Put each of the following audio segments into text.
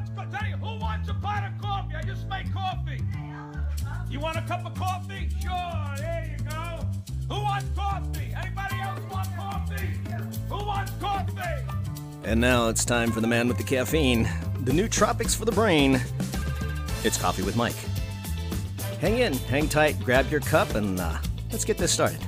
wants co- who wants a pot of coffee? I just make coffee. You want a cup of coffee? Sure, there you go. Who wants coffee? Anybody else want coffee? Who wants coffee? And now it's time for the man with the caffeine, the nootropics for the brain. It's Coffee with Mike. Hang in, hang tight, grab your cup, and uh, let's get this started.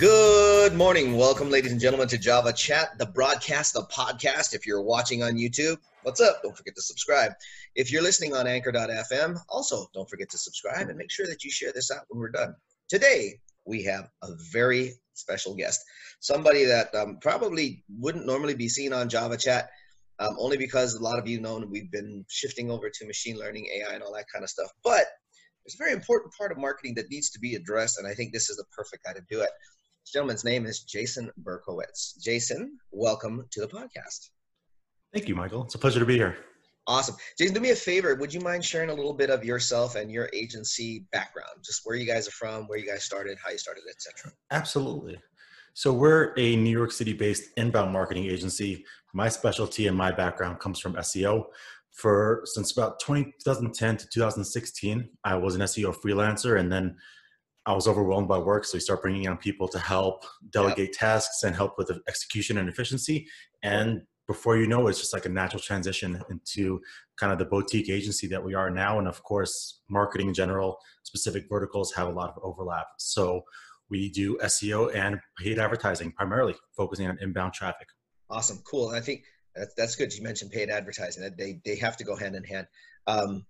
Good morning. Welcome, ladies and gentlemen, to Java Chat, the broadcast, the podcast. If you're watching on YouTube, what's up? Don't forget to subscribe. If you're listening on anchor.fm, also don't forget to subscribe and make sure that you share this out when we're done. Today, we have a very special guest, somebody that um, probably wouldn't normally be seen on Java Chat, um, only because a lot of you know we've been shifting over to machine learning, AI, and all that kind of stuff. But there's a very important part of marketing that needs to be addressed, and I think this is the perfect guy to do it. Gentleman's name is Jason Berkowitz. Jason, welcome to the podcast. Thank you, Michael. It's a pleasure to be here. Awesome. Jason, do me a favor. Would you mind sharing a little bit of yourself and your agency background? Just where you guys are from, where you guys started, how you started, etc. Absolutely. So we're a New York City-based inbound marketing agency. My specialty and my background comes from SEO. For since about 2010 to 2016, I was an SEO freelancer, and then I was overwhelmed by work, so we start bringing on people to help delegate yep. tasks and help with the execution and efficiency. And before you know, it, it's just like a natural transition into kind of the boutique agency that we are now. And of course, marketing in general, specific verticals have a lot of overlap. So we do SEO and paid advertising primarily, focusing on inbound traffic. Awesome, cool. I think that's that's good. You mentioned paid advertising; they they have to go hand in hand. Um,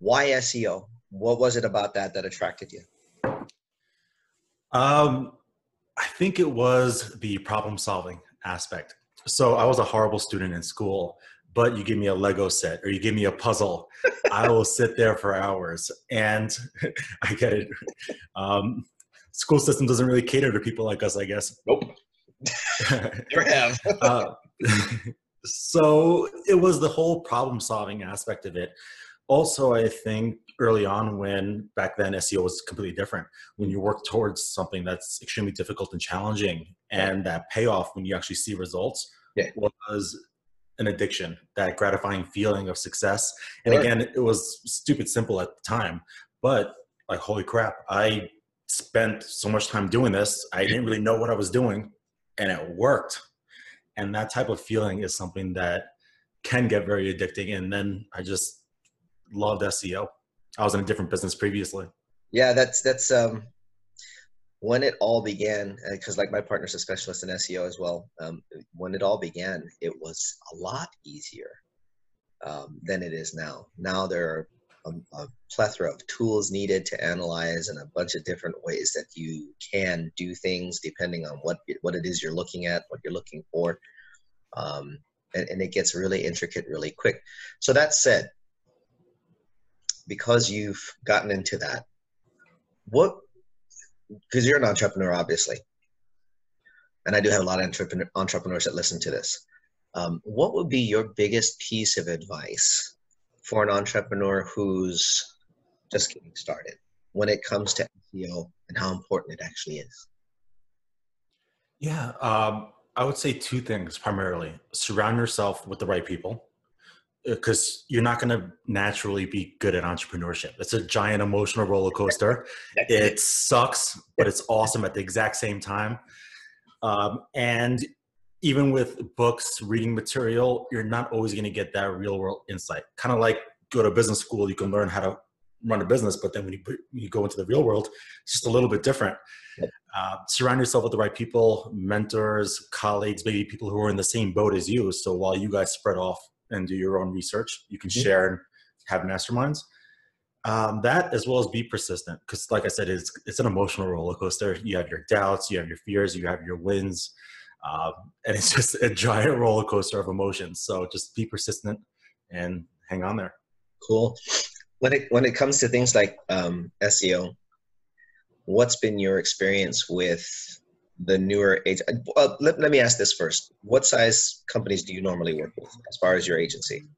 why SEO? What was it about that that attracted you? Um, I think it was the problem solving aspect. So I was a horrible student in school, but you give me a Lego set or you give me a puzzle, I will sit there for hours. And I get it. Um, school system doesn't really cater to people like us, I guess. Nope. Never have. uh, so it was the whole problem solving aspect of it. Also, I think early on when back then SEO was completely different. When you work towards something that's extremely difficult and challenging, and that payoff when you actually see results yeah. was an addiction, that gratifying feeling of success. And sure. again, it was stupid simple at the time, but like, holy crap, I spent so much time doing this. I didn't really know what I was doing, and it worked. And that type of feeling is something that can get very addicting. And then I just loved SEO. I was in a different business previously. Yeah, that's that's um when it all began because uh, like my partner's a specialist in SEO as well. Um, when it all began, it was a lot easier um, than it is now. Now there are a, a, plethora of tools needed to analyze and a bunch of different ways that you can do things depending on what what it is you're looking at, what you're looking for. Um, and, and it gets really intricate really quick. So that said, because you've gotten into that, what, because you're an entrepreneur, obviously, and I do have a lot of entrepreneur, entrepreneurs that listen to this. Um, what would be your biggest piece of advice for an entrepreneur who's just getting started when it comes to SEO and how important it actually is? Yeah, um, I would say two things primarily surround yourself with the right people because you're not going to naturally be good at entrepreneurship. It's a giant emotional roller coaster. it sucks, but it's awesome at the exact same time. Um, and even with books, reading material, you're not always going to get that real world insight. Kind of like go to business school, you can learn how to run a business, but then when you, you go into the real world, it's just a little bit different. Uh, surround yourself with the right people, mentors, colleagues, maybe people who are in the same boat as you. So while you guys spread off and do your own research. You can mm-hmm. share and have masterminds. Um, that as well as be persistent because like i said it's, it's an emotional roller coaster you have your doubts you have your fears you have your wins um, and it's just a giant roller coaster of emotions so just be persistent and hang on there cool when it when it comes to things like um, seo what's been your experience with the newer age uh, let, let me ask this first. What size companies do you normally work with as far as your agency?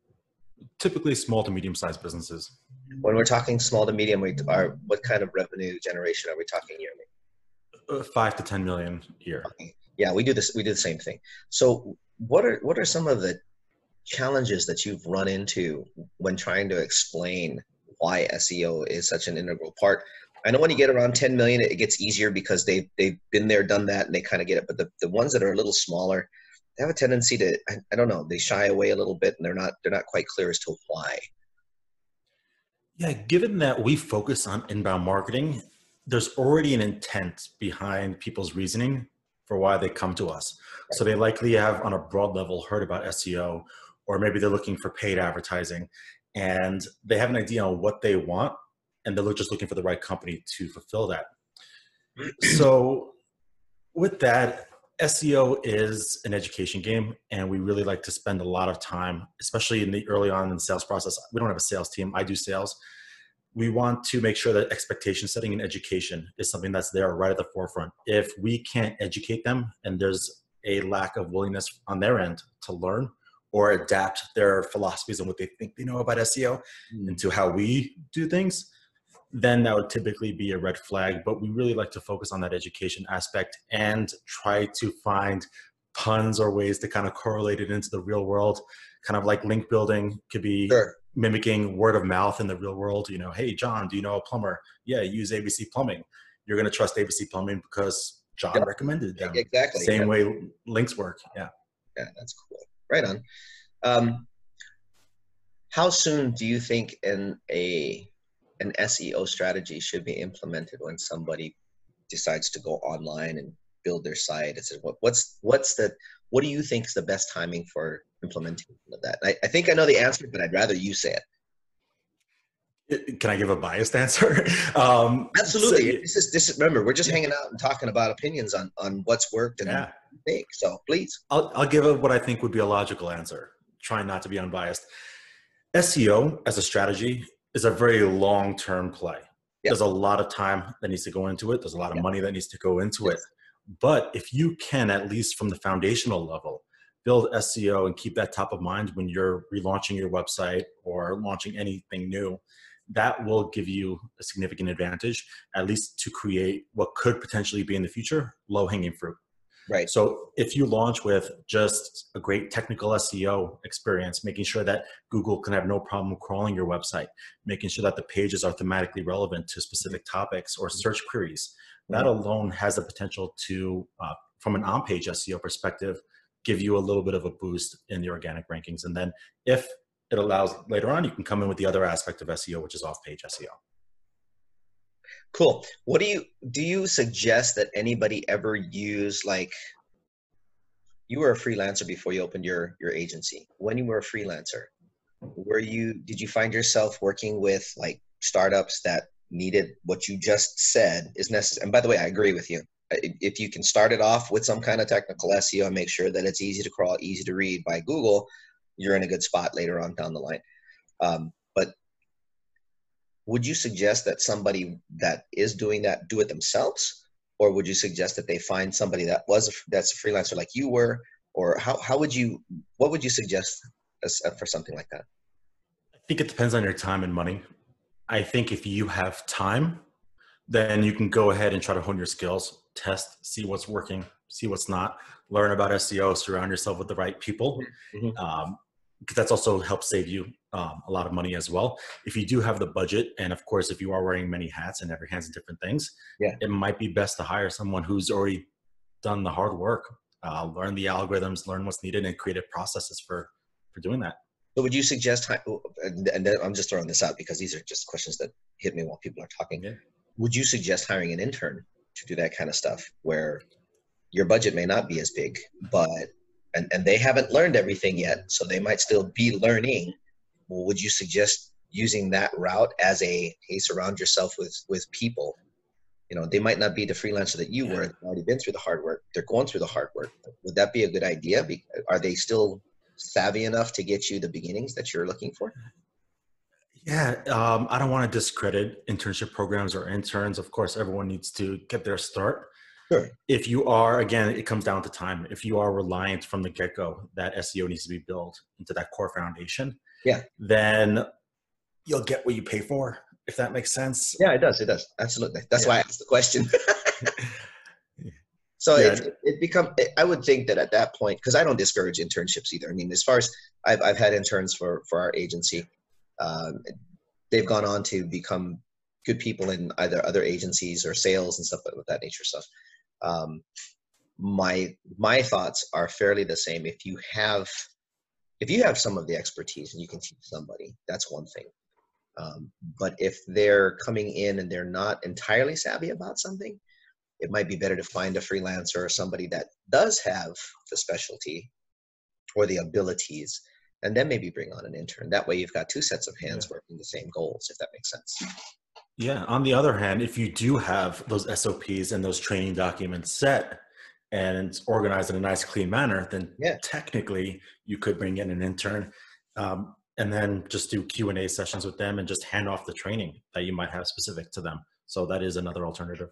Typically small to medium sized businesses. When we're talking small to medium we are what kind of revenue generation are we talking yearly? Uh, five to ten million a year. Okay. yeah we do this we do the same thing. So what are what are some of the challenges that you've run into when trying to explain why SEO is such an integral part. I know when you get around 10 million, it gets easier because they've, they've been there, done that, and they kind of get it. But the, the ones that are a little smaller, they have a tendency to, I, I don't know, they shy away a little bit and they're not, they're not quite clear as to why. Yeah, given that we focus on inbound marketing, there's already an intent behind people's reasoning for why they come to us. So they likely have, on a broad level, heard about SEO, or maybe they're looking for paid advertising, and they have an idea on what they want, and they're just looking for the right company to fulfill that. So, with that, SEO is an education game, and we really like to spend a lot of time, especially in the early on in the sales process. We don't have a sales team; I do sales we want to make sure that expectation setting and education is something that's there right at the forefront. If we can't educate them and there's a lack of willingness on their end to learn or adapt their philosophies and what they think they know about SEO mm. into how we do things, then that would typically be a red flag. But we really like to focus on that education aspect and try to find puns or ways to kind of correlate it into the real world. Kind of like link building could be sure mimicking word of mouth in the real world. You know, hey, John, do you know a plumber? Yeah, use ABC Plumbing. You're going to trust ABC Plumbing because John yep. recommended them. Exactly. Same way links work. Yeah. Yeah, that's cool. Right on. Um, how soon do you think in a an SEO strategy should be implemented when somebody decides to go online and build their site? It what, what's what's the what do you think is the best timing for implementation of that? I, I think I know the answer, but I'd rather you say it. Can I give a biased answer? um, Absolutely. So, this is this. Is, remember, we're just hanging out and talking about opinions on on what's worked and yeah. think. So please, I'll I'll give a, what I think would be a logical answer. Trying not to be unbiased. SEO as a strategy is a very long term play. Yep. There's a lot of time that needs to go into it. There's a lot of yep. money that needs to go into it. But if you can, at least from the foundational level, build SEO and keep that top of mind when you're relaunching your website or launching anything new, that will give you a significant advantage, at least to create what could potentially be in the future low hanging fruit. Right. So if you launch with just a great technical SEO experience, making sure that Google can have no problem crawling your website, making sure that the pages are thematically relevant to specific topics or search queries, that alone has the potential to, uh, from an on-page SEO perspective, give you a little bit of a boost in the organic rankings. And then if it allows later on, you can come in with the other aspect of SEO, which is off-page SEO. Cool. What do you do? You suggest that anybody ever use like you were a freelancer before you opened your your agency. When you were a freelancer, were you did you find yourself working with like startups that needed what you just said is necessary. And by the way, I agree with you. If you can start it off with some kind of technical SEO and make sure that it's easy to crawl, easy to read by Google, you're in a good spot later on down the line. Um, but would you suggest that somebody that is doing that do it themselves, or would you suggest that they find somebody that was a, that's a freelancer like you were, or how how would you what would you suggest as, for something like that? I think it depends on your time and money. I think if you have time, then you can go ahead and try to hone your skills, test, see what's working, see what's not, learn about SEO, surround yourself with the right people. Mm-hmm. Um, because that's also helps save you um, a lot of money as well. If you do have the budget, and of course, if you are wearing many hats and every hands different things, yeah. it might be best to hire someone who's already done the hard work, uh, learn the algorithms, learn what's needed, and created processes for for doing that. So would you suggest, and I'm just throwing this out because these are just questions that hit me while people are talking. Yeah. Would you suggest hiring an intern to do that kind of stuff where your budget may not be as big, but and, and they haven't learned everything yet, so they might still be learning. Would you suggest using that route as a hey, surround yourself with with people? You know, they might not be the freelancer that you were. They've already been through the hard work. They're going through the hard work. Would that be a good idea? Are they still savvy enough to get you the beginnings that you're looking for? Yeah, um, I don't want to discredit internship programs or interns. Of course, everyone needs to get their start. Sure. If you are, again, it comes down to time. If you are reliant from the get go that SEO needs to be built into that core foundation, yeah, then you'll get what you pay for. If that makes sense. Yeah, it does. It does. Absolutely. That's yeah. why I asked the question. So yeah. it, it become. I would think that at that point, because I don't discourage internships either. I mean, as far as I've I've had interns for for our agency, um, they've gone on to become good people in either other agencies or sales and stuff of that nature stuff. Um, my my thoughts are fairly the same. If you have if you have some of the expertise and you can teach somebody, that's one thing. Um, but if they're coming in and they're not entirely savvy about something, it might be better to find a freelancer or somebody that does have the specialty or the abilities and then maybe bring on an intern that way you've got two sets of hands yeah. working the same goals if that makes sense yeah on the other hand if you do have those sops and those training documents set and it's organized in a nice clean manner then yeah. technically you could bring in an intern um, and then just do q and a sessions with them and just hand off the training that you might have specific to them so that is another alternative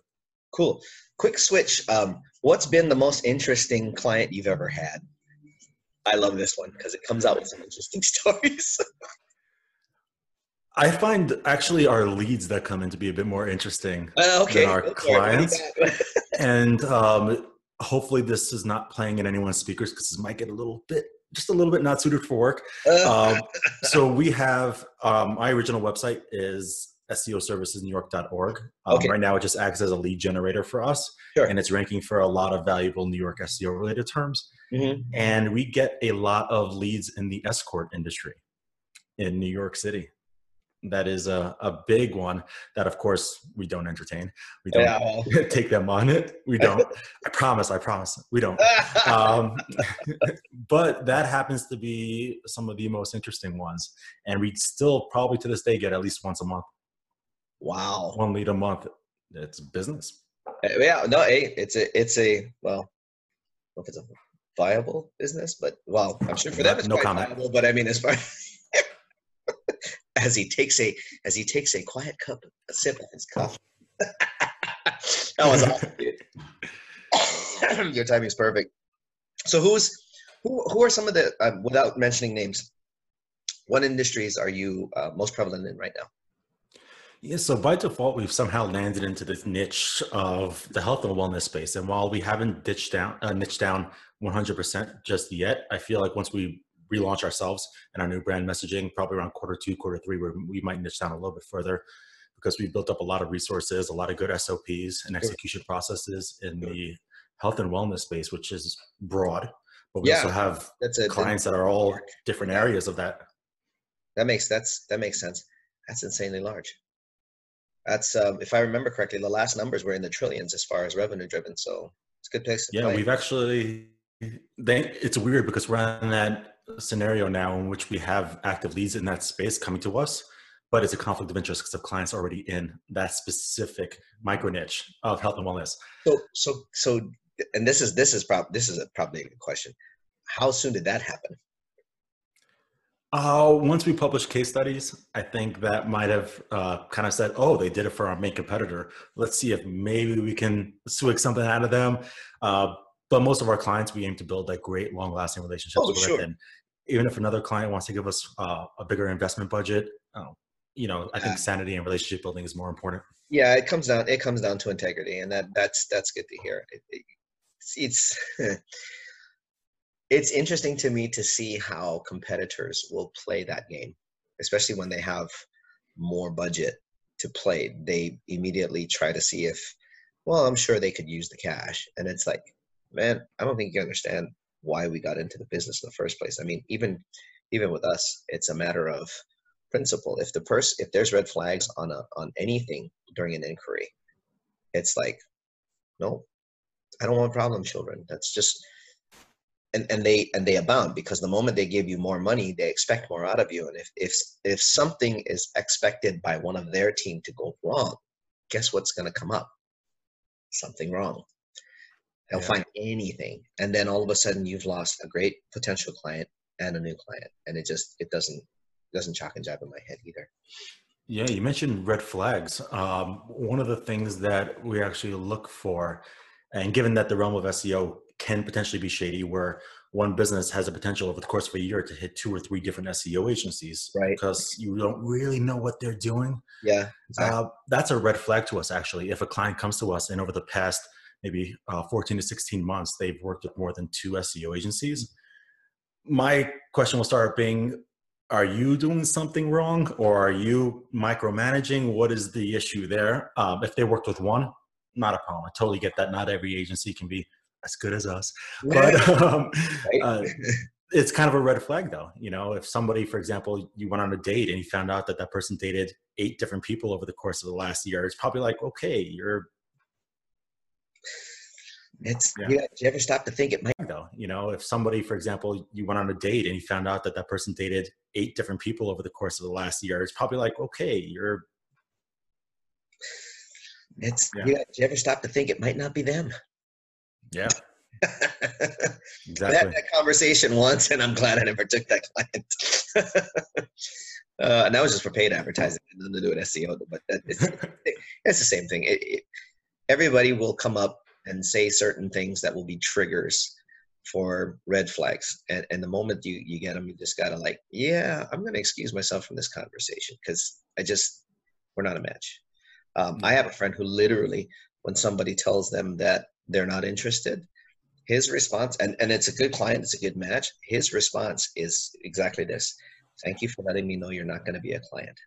Cool. Quick switch. Um, what's been the most interesting client you've ever had? I love this one because it comes out with some interesting stories. I find actually our leads that come in to be a bit more interesting uh, okay. than our okay. clients. and um, hopefully, this is not playing in anyone's speakers because this might get a little bit, just a little bit not suited for work. Um, so we have um, my original website is SEOservicesNewYork.org. Um, okay. Right now, it just acts as a lead generator for us, sure. and it's ranking for a lot of valuable New York SEO related terms. Mm-hmm. And we get a lot of leads in the escort industry in New York City. That is a, a big one that, of course, we don't entertain. We don't yeah. take them on it. We don't. I promise. I promise. We don't. Um, but that happens to be some of the most interesting ones. And we still probably to this day get at least once a month. Wow. One lead a month. It's business. Uh, yeah, no, hey, it's a, it's a, well, if it's a viable business, but well, I'm sure for them it's no quite comment. viable. But I mean, as far as he takes a, as he takes a quiet cup, a sip of his coffee. that was awesome. Your timing is perfect. So who's, who, who are some of the, uh, without mentioning names, what industries are you uh, most prevalent in right now? Yeah, so by default, we've somehow landed into this niche of the health and wellness space. And while we haven't ditched down, uh, niched down 100% just yet, I feel like once we relaunch ourselves and our new brand messaging, probably around quarter two, quarter three, where we might niche down a little bit further because we built up a lot of resources, a lot of good SOPs and execution processes in the health and wellness space, which is broad. But we yeah, also have a, clients that are all different areas of that. That makes that's that makes sense. That's insanely large. That's um, if I remember correctly, the last numbers were in the trillions as far as revenue driven. So it's a good place. To. Yeah, play. we've actually. They, it's weird because we're in that scenario now in which we have active leads in that space coming to us, but it's a conflict of interest because of clients already in that specific micro niche of health and wellness. So, so, so, and this is this is probably this is a, probably a good question. How soon did that happen? Uh, once we published case studies, I think that might have uh, kind of said, oh, they did it for our main competitor. Let's see if maybe we can swig something out of them. Uh, but most of our clients, we aim to build like great, long lasting relationships oh, with. Sure. And even if another client wants to give us uh, a bigger investment budget, oh, you know, I think sanity and relationship building is more important. Yeah, it comes down it comes down to integrity, and that that's that's good to hear. It, it, it's it's interesting to me to see how competitors will play that game, especially when they have more budget to play. They immediately try to see if, well, I'm sure they could use the cash. And it's like, man, I don't think you understand why we got into the business in the first place. I mean, even even with us, it's a matter of principle. If the person if there's red flags on a on anything during an inquiry, it's like, no, I don't want problem children. That's just and, and they and they abound because the moment they give you more money they expect more out of you and if if if something is expected by one of their team to go wrong guess what's going to come up something wrong they'll yeah. find anything and then all of a sudden you've lost a great potential client and a new client and it just it doesn't doesn't chalk and jive in my head either yeah you mentioned red flags um, one of the things that we actually look for and given that the realm of seo can potentially be shady where one business has a potential over the course of a year to hit two or three different SEO agencies right. because you don't really know what they're doing. Yeah. Exactly. Uh, that's a red flag to us, actually. If a client comes to us and over the past maybe uh, 14 to 16 months, they've worked with more than two SEO agencies. My question will start being are you doing something wrong or are you micromanaging? What is the issue there? Um, if they worked with one, not a problem. I totally get that. Not every agency can be as good as us, but um, uh, it's kind of a red flag though. You know, if somebody, for example, you went on a date and you found out that that person dated eight different people over the course of the last year, it's probably like, okay, you're it's yeah. you, you ever stop to think it might though you know if somebody for example you went on a date and you found out that that person dated eight different people over the course of the last year it's probably like okay you're it's yeah. you, you ever stop to think it might not be them yeah exactly. I had that conversation once, and I'm glad I never took that client. uh, and that was just for paid advertising, nothing to do with SEO. But it's, it's the same thing. It, it, everybody will come up and say certain things that will be triggers for red flags. And, and the moment you, you get them, you just got to like, yeah, I'm to excuse myself from this conversation because I just, we're not a match. Um, I have a friend who literally, when somebody tells them that they're not interested, his response, and, and it's a good client, it's a good match. His response is exactly this Thank you for letting me know you're not to be a client.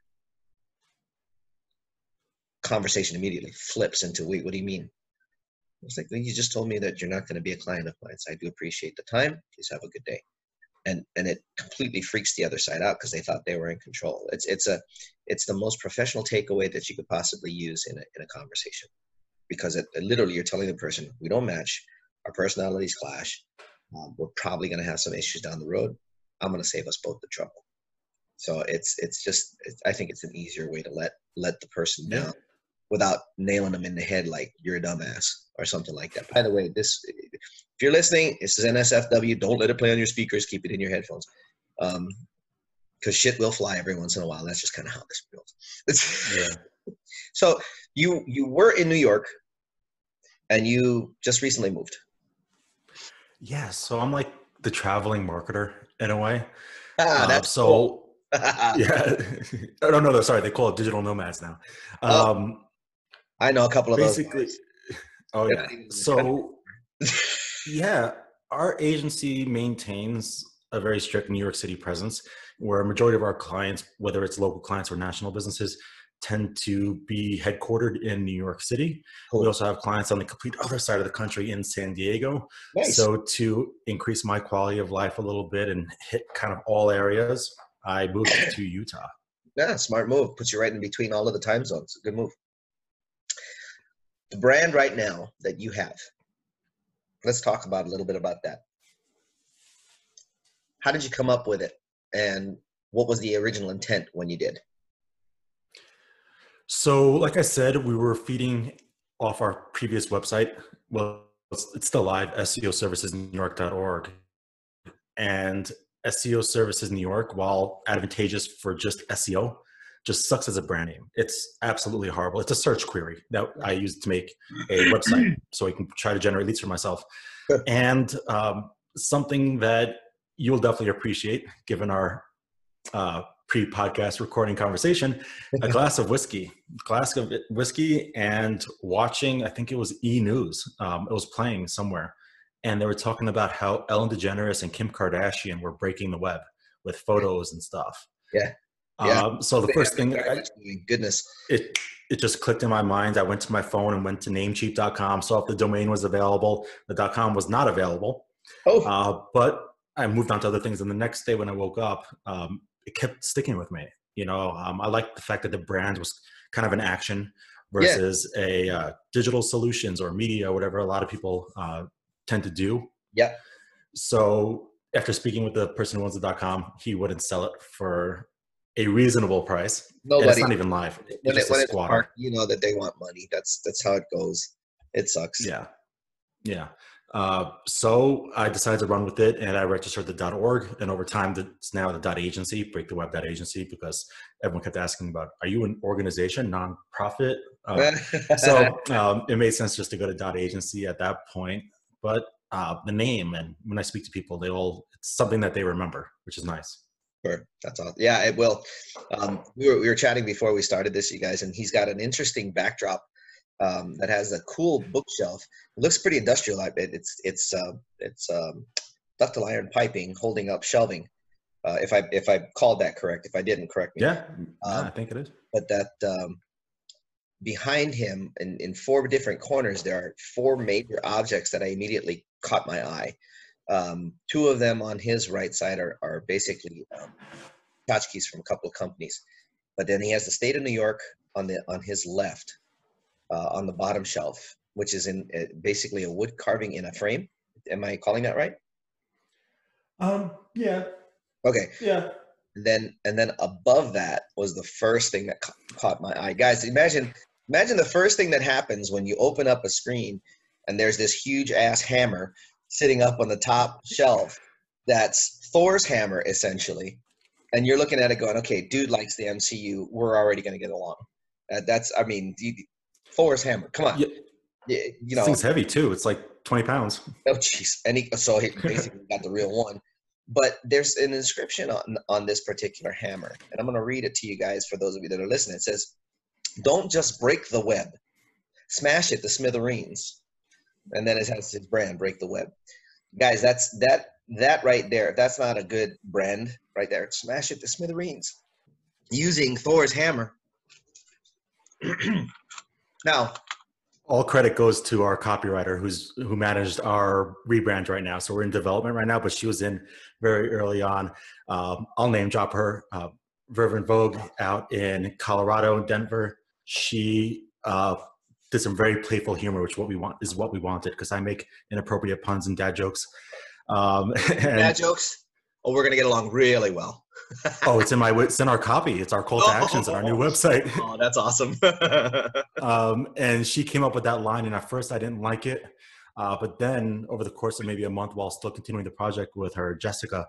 Conversation immediately flips into, wait, what do you mean? It's like, you just told me that you're not going to be a client of mine. So I do appreciate the time. Please have a good day. And and it completely freaks the other side out because they thought they were in control. It's it's a it's the most professional takeaway that you could possibly use in a in a conversation, because it, it literally you're telling the person we don't match, our personalities clash. Um, we're probably going to have some issues down the road. I'm going to save us both the trouble. So it's it's just it's, I think it's an easier way to let let the person down without nailing them in the head like you're a dumbass or something like that. By the way, this if you're listening, this is NSFW. Don't let it play on your speakers. Keep it in your headphones. Um, because shit will fly every once in a while. That's just kind of how this feels. yeah. So you you were in New York, and you just recently moved. Yeah. So I'm like the traveling marketer in a way. Ah, that's uh, so. Cool. yeah, I don't know. Sorry, they call it digital nomads now. Oh. I know a couple of basically, those. Oh yeah. So yeah, our agency maintains a very strict New York City presence, where a majority of our clients, whether it's local clients or national businesses, tend to be headquartered in New York City. Cool. We also have clients on the complete other side of the country in San Diego. Nice. So to increase my quality of life a little bit and hit kind of all areas, I moved to Utah. Yeah, smart move. Puts you right in between all of the time zones. Good move the brand right now that you have. Let's talk about a little bit about that. How did you come up with it? And what was the original intent when you did? So like i said we were feeding off our previous website. Well it's still live seo services new york.org and seo services new york while advantageous for just seo just sucks as a brand name. It's absolutely horrible. It's a search query that I use to make a website so I can try to generate leads for myself. And um, something that you'll definitely appreciate given our uh, pre-podcast recording conversation, a glass of whiskey, glass of whiskey and watching, I think it was E News. Um, it was playing somewhere. And they were talking about how Ellen DeGeneres and Kim Kardashian were breaking the web with photos and stuff. Yeah. Yeah. Um, so the first thing, I, goodness, it it just clicked in my mind. I went to my phone and went to namecheap.com, saw if the domain was available. The .com was not available. Oh, uh, but I moved on to other things. And the next day when I woke up, um, it kept sticking with me. You know, um, I liked the fact that the brand was kind of an action versus yeah. a uh, digital solutions or media, or whatever a lot of people uh, tend to do. Yeah. So after speaking with the person who owns the .com, he wouldn't sell it for a reasonable price. Nobody, it's not even live. It's when, it, when it's parked, you know that they want money. That's that's how it goes. It sucks. Yeah, yeah. Uh, so I decided to run with it, and I registered the .org, and over time, it's now the .agency, break the web .agency, because everyone kept asking about, are you an organization, nonprofit? Uh, so um, it made sense just to go to .agency at that point. But uh, the name, and when I speak to people, they all it's something that they remember, which is nice. Sure, that's all. Yeah, it will. Um, we were we were chatting before we started this, you guys, and he's got an interesting backdrop um, that has a cool bookshelf. It looks pretty industrial. It, it's it's uh, it's um, ductile iron piping holding up shelving. Uh, if I if I called that correct, if I didn't, correct me. Yeah, Um, I think it is. But that um, behind him, in, in four different corners, there are four major objects that I immediately caught my eye. Um, two of them on his right side are, are basically um, tchotchkes from a couple of companies. But then he has the state of New York on the on his left, uh, on the bottom shelf, which is in uh, basically a wood carving in a frame. Am I calling that right? Um. Yeah. Okay. Yeah. And then and then above that was the first thing that ca- caught my eye. Guys, imagine imagine the first thing that happens when you open up a screen and there's this huge ass hammer sitting up on the top shelf. That's Thor's hammer essentially. And you're looking at it going, okay, dude likes the MCU. We're already going to get along. Uh, that's, I mean, you- Thor's hammer. Come on. Yeah. Yeah, you This know, thing's heavy too. It's like twenty pounds. Oh, jeez. And he, so he basically got the real one. But there's an inscription on, on this particular hammer. And I'm going to read it to you guys for those of you that are listening. It says, Don't just break the web, smash it to smithereens. And then it has his brand, Break the Web. Guys, that's that that right there. That's not a good brand right there, smash it to smithereens using Thor's hammer. now, All credit goes to our copywriter who's who managed our rebrand right now. So we're in development right now, but she was in very early on. Um, I'll name drop her. Uh, Vogue out in Colorado, Denver. She uh, did some very playful humor, which what we want is what we wanted because I make inappropriate puns and dad jokes. Um, and, dad jokes. Oh, we're going to get along really well. oh, it's in my it's in our copy. It's our call to actions on our new website. Oh, that's awesome. um, and she came up with that line and at first i didn't like it uh, but then over the course of maybe a month while still continuing the project with her jessica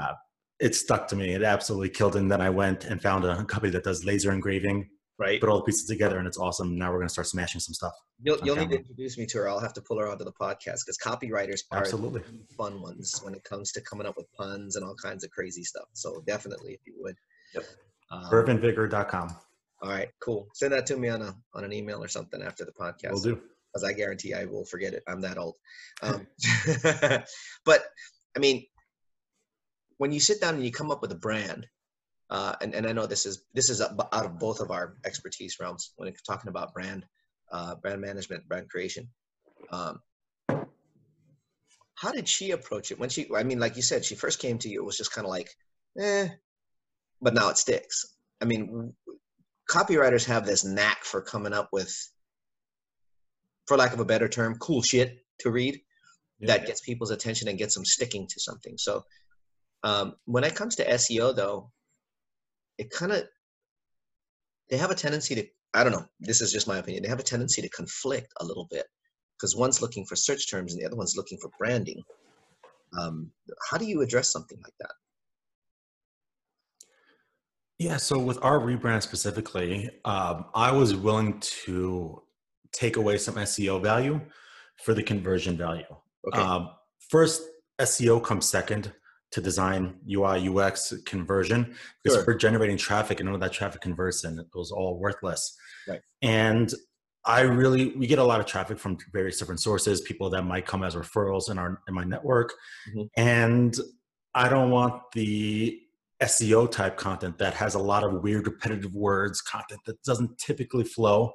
uh, it stuck to me it absolutely killed and then i went and found a company that does laser engraving right. put all the pieces together and it's awesome now we're going to start smashing some stuff You'll, you'll need to introduce me to her. I'll have to pull her onto the podcast because copywriters are Absolutely. fun ones when it comes to coming up with puns and all kinds of crazy stuff. So definitely, if you would. Yep. Um, vervinvigor.com all right, cool. Send that to me on a on an email or something after the podcast. We'll do because I guarantee I will forget it. I'm that old. Um, but I mean, when you sit down and you come up with a brand, uh, and, and I know this is this is out of both of our expertise realms when it's talking about brand, uh, brand management, brand creation. Um, how did she approach it when she? I mean, like you said, she first came to you. It was just kind of like, eh, but now it sticks. I mean, copywriters have this knack for coming up with for lack of a better term, cool shit to read Yeah. that gets people's attention and gets them sticking to something. So um, when it comes to SEO, though, it kind of they have a tendency to I don't know. This is just my opinion. They have a tendency to conflict a little bit because one's looking for search terms and the other one's looking for branding. Um, how do you address something like that? Yeah, so with our rebrand specifically, um, I was willing to take away some SEO value for the conversion value. Okay. Um, first, SEO comes second to design UI, UX conversion because Sure. we're generating traffic and none of that traffic converts and it was all worthless. Right. And I really, we get a lot of traffic from various different sources, people that might come as referrals in our in my network, Mhm. and I don't want the SEO type content that has a lot of weird repetitive words, content that doesn't typically flow.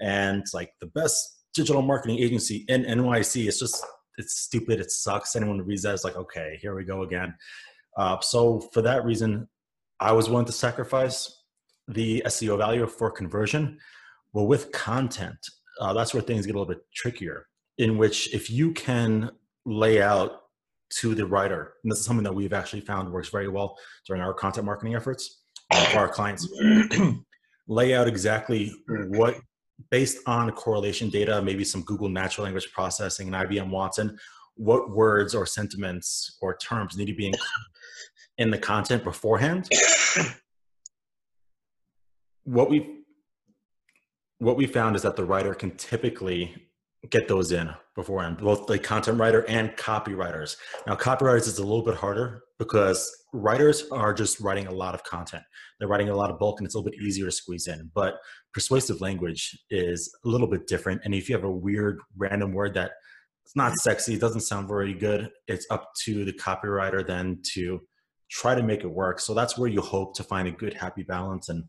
And it's like the best digital marketing agency in NYC. It's just, it's stupid. It sucks. Anyone who reads that is like, okay, here we go again. Uh, so for that reason, I was willing to sacrifice the SEO value for conversion. Well, with content, uh, that's where things get a little bit trickier. In which, if you can lay out to the writer, and this is something that we've actually found works very well during our content marketing efforts uh, for our clients, lay out exactly what, based on correlation data, maybe some Google natural language processing and IBM Watson, what words or sentiments or terms need to be in, in the content beforehand. What we what we found is that the writer can typically get those in beforehand, both the content writer and copywriters. Now, copywriters is a little bit harder because writers are just writing a lot of content. They're writing a lot of bulk and it's a little bit easier to squeeze in. But persuasive language is a little bit different. And if you have a weird random word that it's not sexy, it doesn't sound very good, it's up to the copywriter then to try to make it work. So that's where you hope to find a good happy balance. And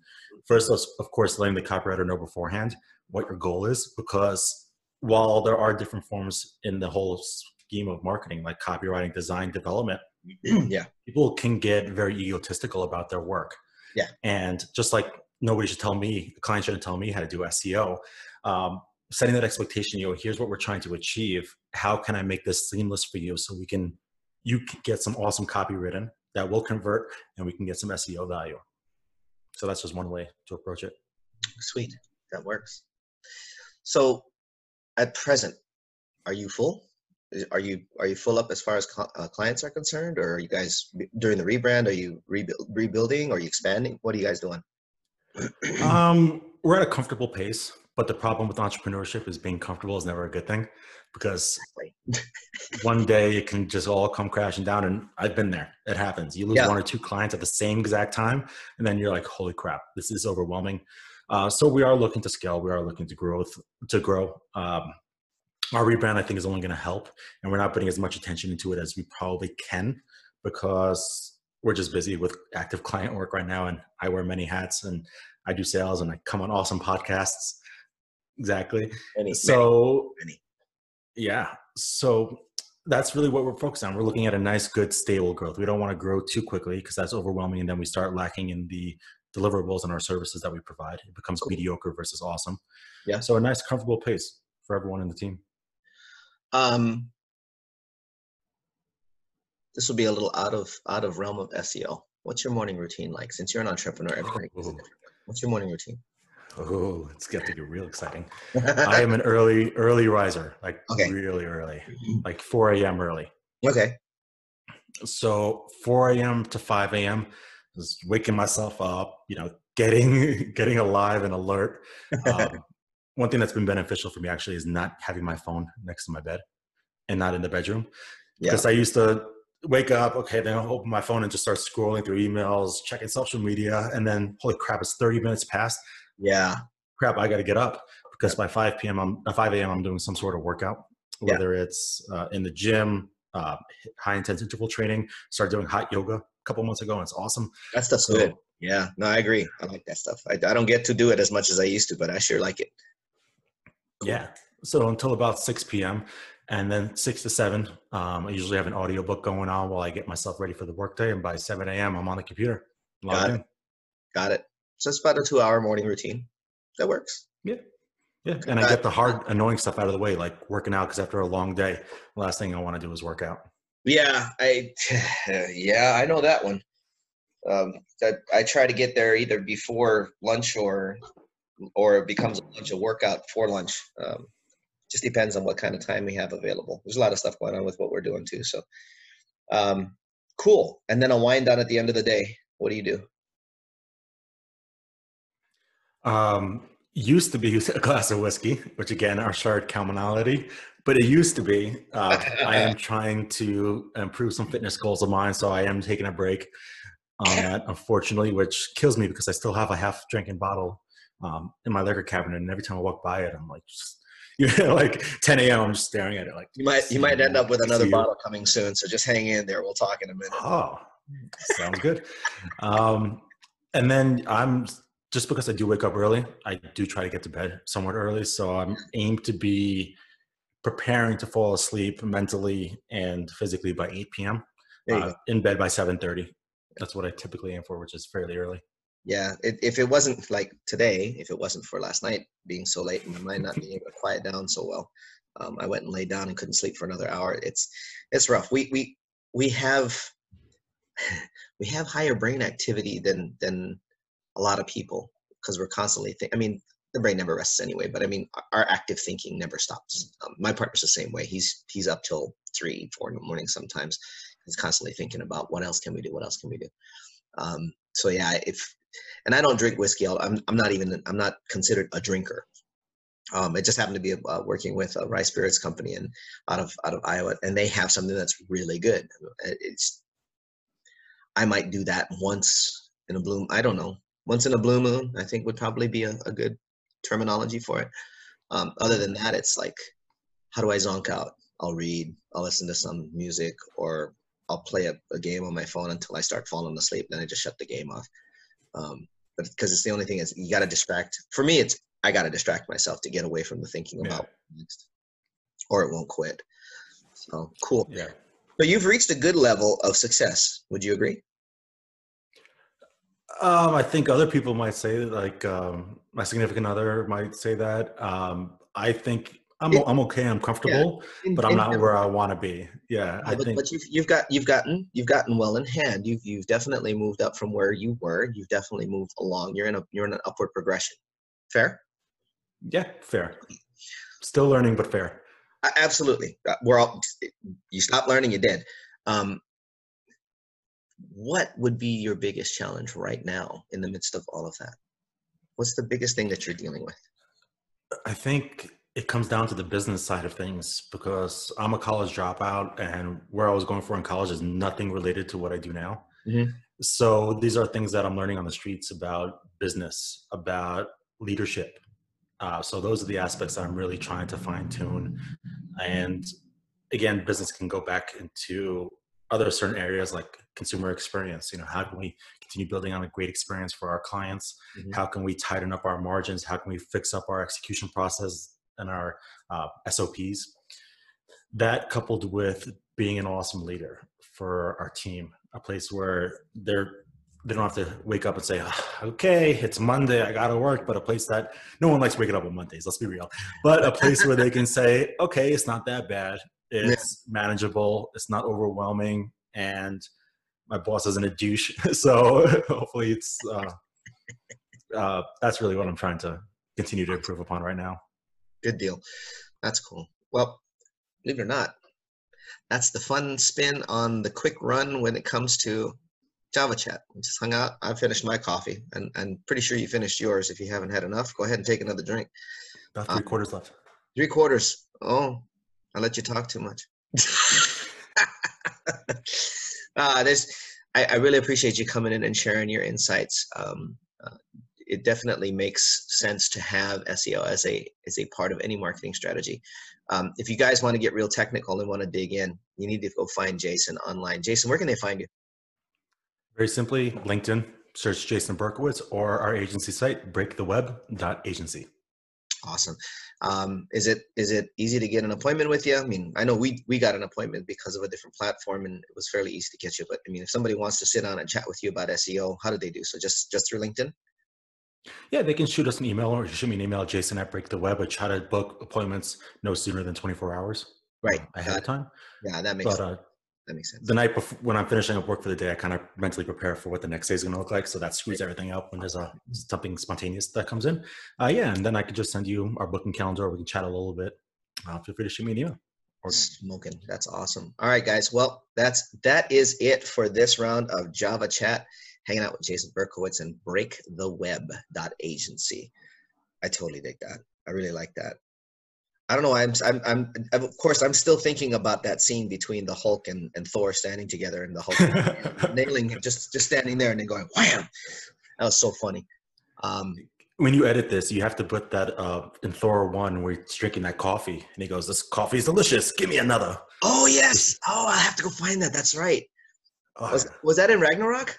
first, of course, letting the copywriter know beforehand what your goal is because while there are different forms in the whole scheme of marketing, like copywriting, design, development, yeah, people can get very egotistical about their work. Yeah, and just like nobody should tell me, the client shouldn't tell me how to do SEO. Um, setting that expectation, you know, here's what we're trying to achieve. How can I make this seamless for you so we can you can get some awesome copy written that will convert and we can get some SEO value. So that's just one way to approach it. Sweet, that works. So at present, are you full? Are you are you full up as far as uh, clients are concerned, or are you guys during the rebrand? Are you rebuild, rebuilding? Or are you expanding? What are you guys doing? um, we're at a comfortable pace, but the problem with entrepreneurship is being comfortable is never a good thing because one day it can just all come crashing down. And I've been there. It happens. You lose yeah. one or two clients at the same exact time, and then you're like, "Holy crap, this is overwhelming." Uh, so we are looking to scale. We are looking to grow. To grow. Um, our rebrand, I think, is only going to help, and we're not putting as much attention into it as we probably can because we're just busy with active client work right now, and I wear many hats, and I do sales, and I come on awesome podcasts. Exactly. Many, so many. Yeah. So that's really what we're focused on. We're looking at a nice, good, stable growth. We don't want to grow too quickly because that's overwhelming, and then we start lacking in the deliverables and our services that we provide. It becomes cool. mediocre versus awesome. Yeah. So a nice, comfortable pace for everyone in the team. Um, this will be a little out of out of realm of SEO. What's your morning routine like? Since you're an entrepreneur, everybody. What's your morning routine? Oh, it's got to get real exciting. I am an early, early riser, like okay. really early, mm-hmm. like 4 a.m. early. Okay. So 4 a.m. to 5 a.m. is waking myself up, you know, getting getting alive and alert. Um, one thing that's been beneficial for me actually is not having my phone next to my bed and not in the bedroom. Yeah. Because I used to wake up, okay, then I'll open my phone and just start scrolling through emails, checking social media, and then holy crap, it's 30 minutes past yeah. Crap, I got to get up because by 5 p.m. I'm uh, 5 a.m. I'm doing some sort of workout, whether yeah. it's uh, in the gym, uh, high intense interval training. start doing hot yoga couple months ago, and it's awesome. That stuff's so, good. Yeah, no, I agree. I like that stuff. I, I don't get to do it as much as I used to, but I sure like it. Cool. Yeah. So until about 6 p.m. And then 6 to 7, um, I usually have an audiobook going on while I get myself ready for the workday. And by 7 a.m., I'm on the computer. Got it. In. Got it. So it's about a two hour morning routine. That works. Yeah. Yeah. And I get the hard, annoying stuff out of the way, like working out, because after a long day, the last thing I want to do is work out. Yeah. I, yeah, I know that one. Um, I, I try to get there either before lunch or, or it becomes a lunch, a workout for lunch. Um, just depends on what kind of time we have available. There's a lot of stuff going on with what we're doing too. So, um, cool. And then a wind down at the end of the day. What do you do? Um, used to be a glass of whiskey, which again, our shared commonality, but it used to be. Uh, I am trying to improve some fitness goals of mine, so I am taking a break on that, unfortunately, which kills me because I still have a half drinking bottle um, in my liquor cabinet, and every time I walk by it, I'm like, just, you know, like 10 a.m. I'm just staring at it. Like you might, you might end up with another bottle coming soon, so just hang in there. We'll talk in a minute. Oh, sounds good. um, and then I'm just because I do wake up early, I do try to get to bed somewhat early. So I'm aimed to be preparing to fall asleep mentally and physically by 8 p.m. Uh, in bed by 7:30. That's what I typically aim for, which is fairly early. Yeah, it, if it wasn't like today, if it wasn't for last night being so late and my mind not being able to quiet down so well, um, I went and laid down and couldn't sleep for another hour. It's it's rough. We we we have we have higher brain activity than than a lot of people because we're constantly think. I mean, the brain never rests anyway, but I mean, our active thinking never stops. Um, my partner's the same way. He's he's up till three, four in the morning sometimes. He's constantly thinking about what else can we do? What else can we do? Um, so yeah, if and I don't drink whiskey. I'm I'm not even I'm not considered a drinker. Um, it just happened to be uh, working with a rice spirits company and out of out of Iowa, and they have something that's really good. It's I might do that once in a bloom. I don't know, once in a blue moon. I think would probably be a, a good terminology for it. Um, other than that, it's like, how do I zonk out? I'll read, I'll listen to some music, or I'll play a, a game on my phone until I start falling asleep. Then I just shut the game off. Um, but because it's the only thing is you got to distract. For me, it's I got to distract myself to get away from the thinking about next, or it won't quit. So cool. Yeah. But you've reached a good level of success. Would you agree? Um, I think other people might say that, like um, my significant other might say that. Um, I think I'm I'm okay. I'm comfortable, yeah. in, but I'm not where I want to be. Yeah, I but, think. But you've you've got you've gotten you've gotten well in hand. You've you've definitely moved up from where you were. You've definitely moved along. You're in a you're in an upward progression. Fair. Yeah, fair. Still learning, but fair. Absolutely. Uh, we're all. You stop learning, you're dead. Um, what would be your biggest challenge right now in the midst of all of that? What's the biggest thing that you're dealing with? I think it comes down to the business side of things because I'm a college dropout and where I was going for in college is nothing related to what I do now. Mm-hmm. So these are things that I'm learning on the streets about business, about leadership. Uh, so those are the aspects that I'm really trying to fine tune. And again, business can go back into other certain areas like consumer experience you know how can we continue building on a great experience for our clients? Mm-hmm. how can we tighten up our margins? How can we fix up our execution process and our uh, sops that coupled with being an awesome leader for our team a place where they're they don't have to wake up and say okay it's monday i gotta work but a place that no one likes waking up on mondays let's be real but a place where they can say okay it's not that bad it's yeah. manageable it's not overwhelming and my boss isn't a douche. So hopefully it's uh, uh, that's really what i'm trying to continue to improve upon right now. Good deal. That's cool. Well believe it or not that's the fun spin on the quick run when it comes to java chat. We just hung out i finished my coffee and i'm pretty sure you finished yours. If you haven't had enough go ahead and take another drink. About three um, quarters left. three quarters. Oh I let you talk too much. uh, there's, I, I, really appreciate you coming in and sharing your insights. Um, uh, it definitely makes sense to have SEO as a as a part of any marketing strategy. Um, if you guys want to get real technical and want to dig in, you need to go find Jason online. Jason, where can they find you? Very simply, LinkedIn. Search Jason Berkowitz or our agency site, breaktheweb.agency. Awesome. Um, is it is it easy to get an appointment with you? I mean, I know we we got an appointment because of a different platform, and it was fairly easy to get you. But I mean, if somebody wants to sit down and chat with you about SEO, how do they do so? Just just through LinkedIn? Yeah, they can shoot us an email or shoot me an email, Jason at Break the Web. I try to book appointments no sooner than 24 hours. Right. Ahead of time. Yeah, that makes but, sense. Uh, that makes sense. The night before, when I'm finishing up work for the day, I kind of mentally prepare for what the next day is going to look like. So that screws everything up when there's a something spontaneous that comes in. Uh, yeah, and then I could just send you our booking calendar. We can chat a little bit. Uh, feel free to shoot me an email. Or smoking. That's awesome. All right, guys. Well, that's that is it for this round of Java Chat. Hanging out with Jason Berkowitz and BreakTheWeb.agency. I totally dig that. I really like that. I don't know. I'm, I'm, I'm, of course, I'm still thinking about that scene between the Hulk and, and Thor standing together, and the Hulk nailing him, just, just standing there, and then going wham. That was so funny. Um, when you edit this, you have to put that uh, in Thor one where he's drinking that coffee, and he goes, "This coffee is delicious. Give me another." Oh yes. Oh, I have to go find that. That's right. Oh, was, was that in Ragnarok?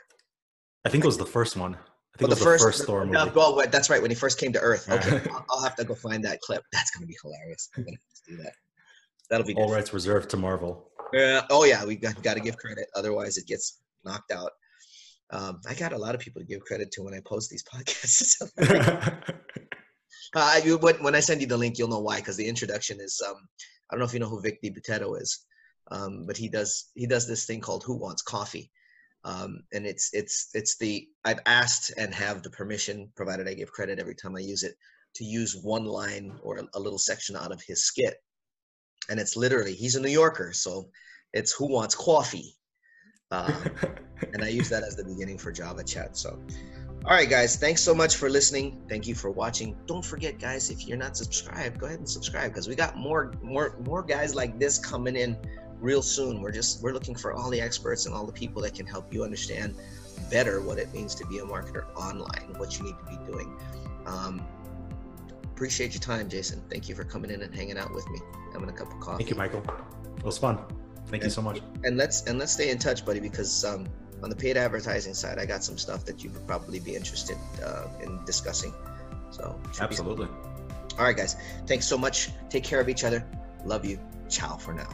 I think it was the first one. I think well, the, first, first Thor movie. No, well, that's right. When he first came to Earth. Okay, I'll, I'll, have to go find that clip. That's gonna be hilarious. I'm gonna have to do that. That'll be all rights reserved to Marvel. Yeah. Oh yeah, we got, got to give credit. Otherwise, it gets knocked out. Um, I got a lot of people to give credit to when I post these podcasts. uh, you, when, when I send you the link, you'll know why. Because the introduction is, um, I don't know if you know who Vic DiBitetto is, um, but he does he does this thing called Who Wants Coffee, um, and it's it's it's the I've asked and have the permission, provided I give credit every time I use it, to use one line or a, little section out of his skit, and it's literally he's a New Yorker, so it's who wants coffee, um, and I use that as the beginning for Java chat. So All right, guys. Thanks so much for listening. Thank you for watching. Don't forget, guys, if you're not subscribed, go ahead and subscribe because we got more, more, more guys like this coming in real soon. We're just we're looking for all the experts and all the people that can help you understand better what it means to be a marketer online, what you need to be doing. Um, appreciate your time, Jason. Thank you for coming in and hanging out with me, having a cup of coffee. Thank you, Michael. It was fun. Thank you so much. And let's and let's stay in touch, buddy, because um, on the paid advertising side, I got some stuff that you would probably be interested uh, in discussing. So absolutely. All right, guys. Thanks so much. Take care of each other. Love you. Ciao for now.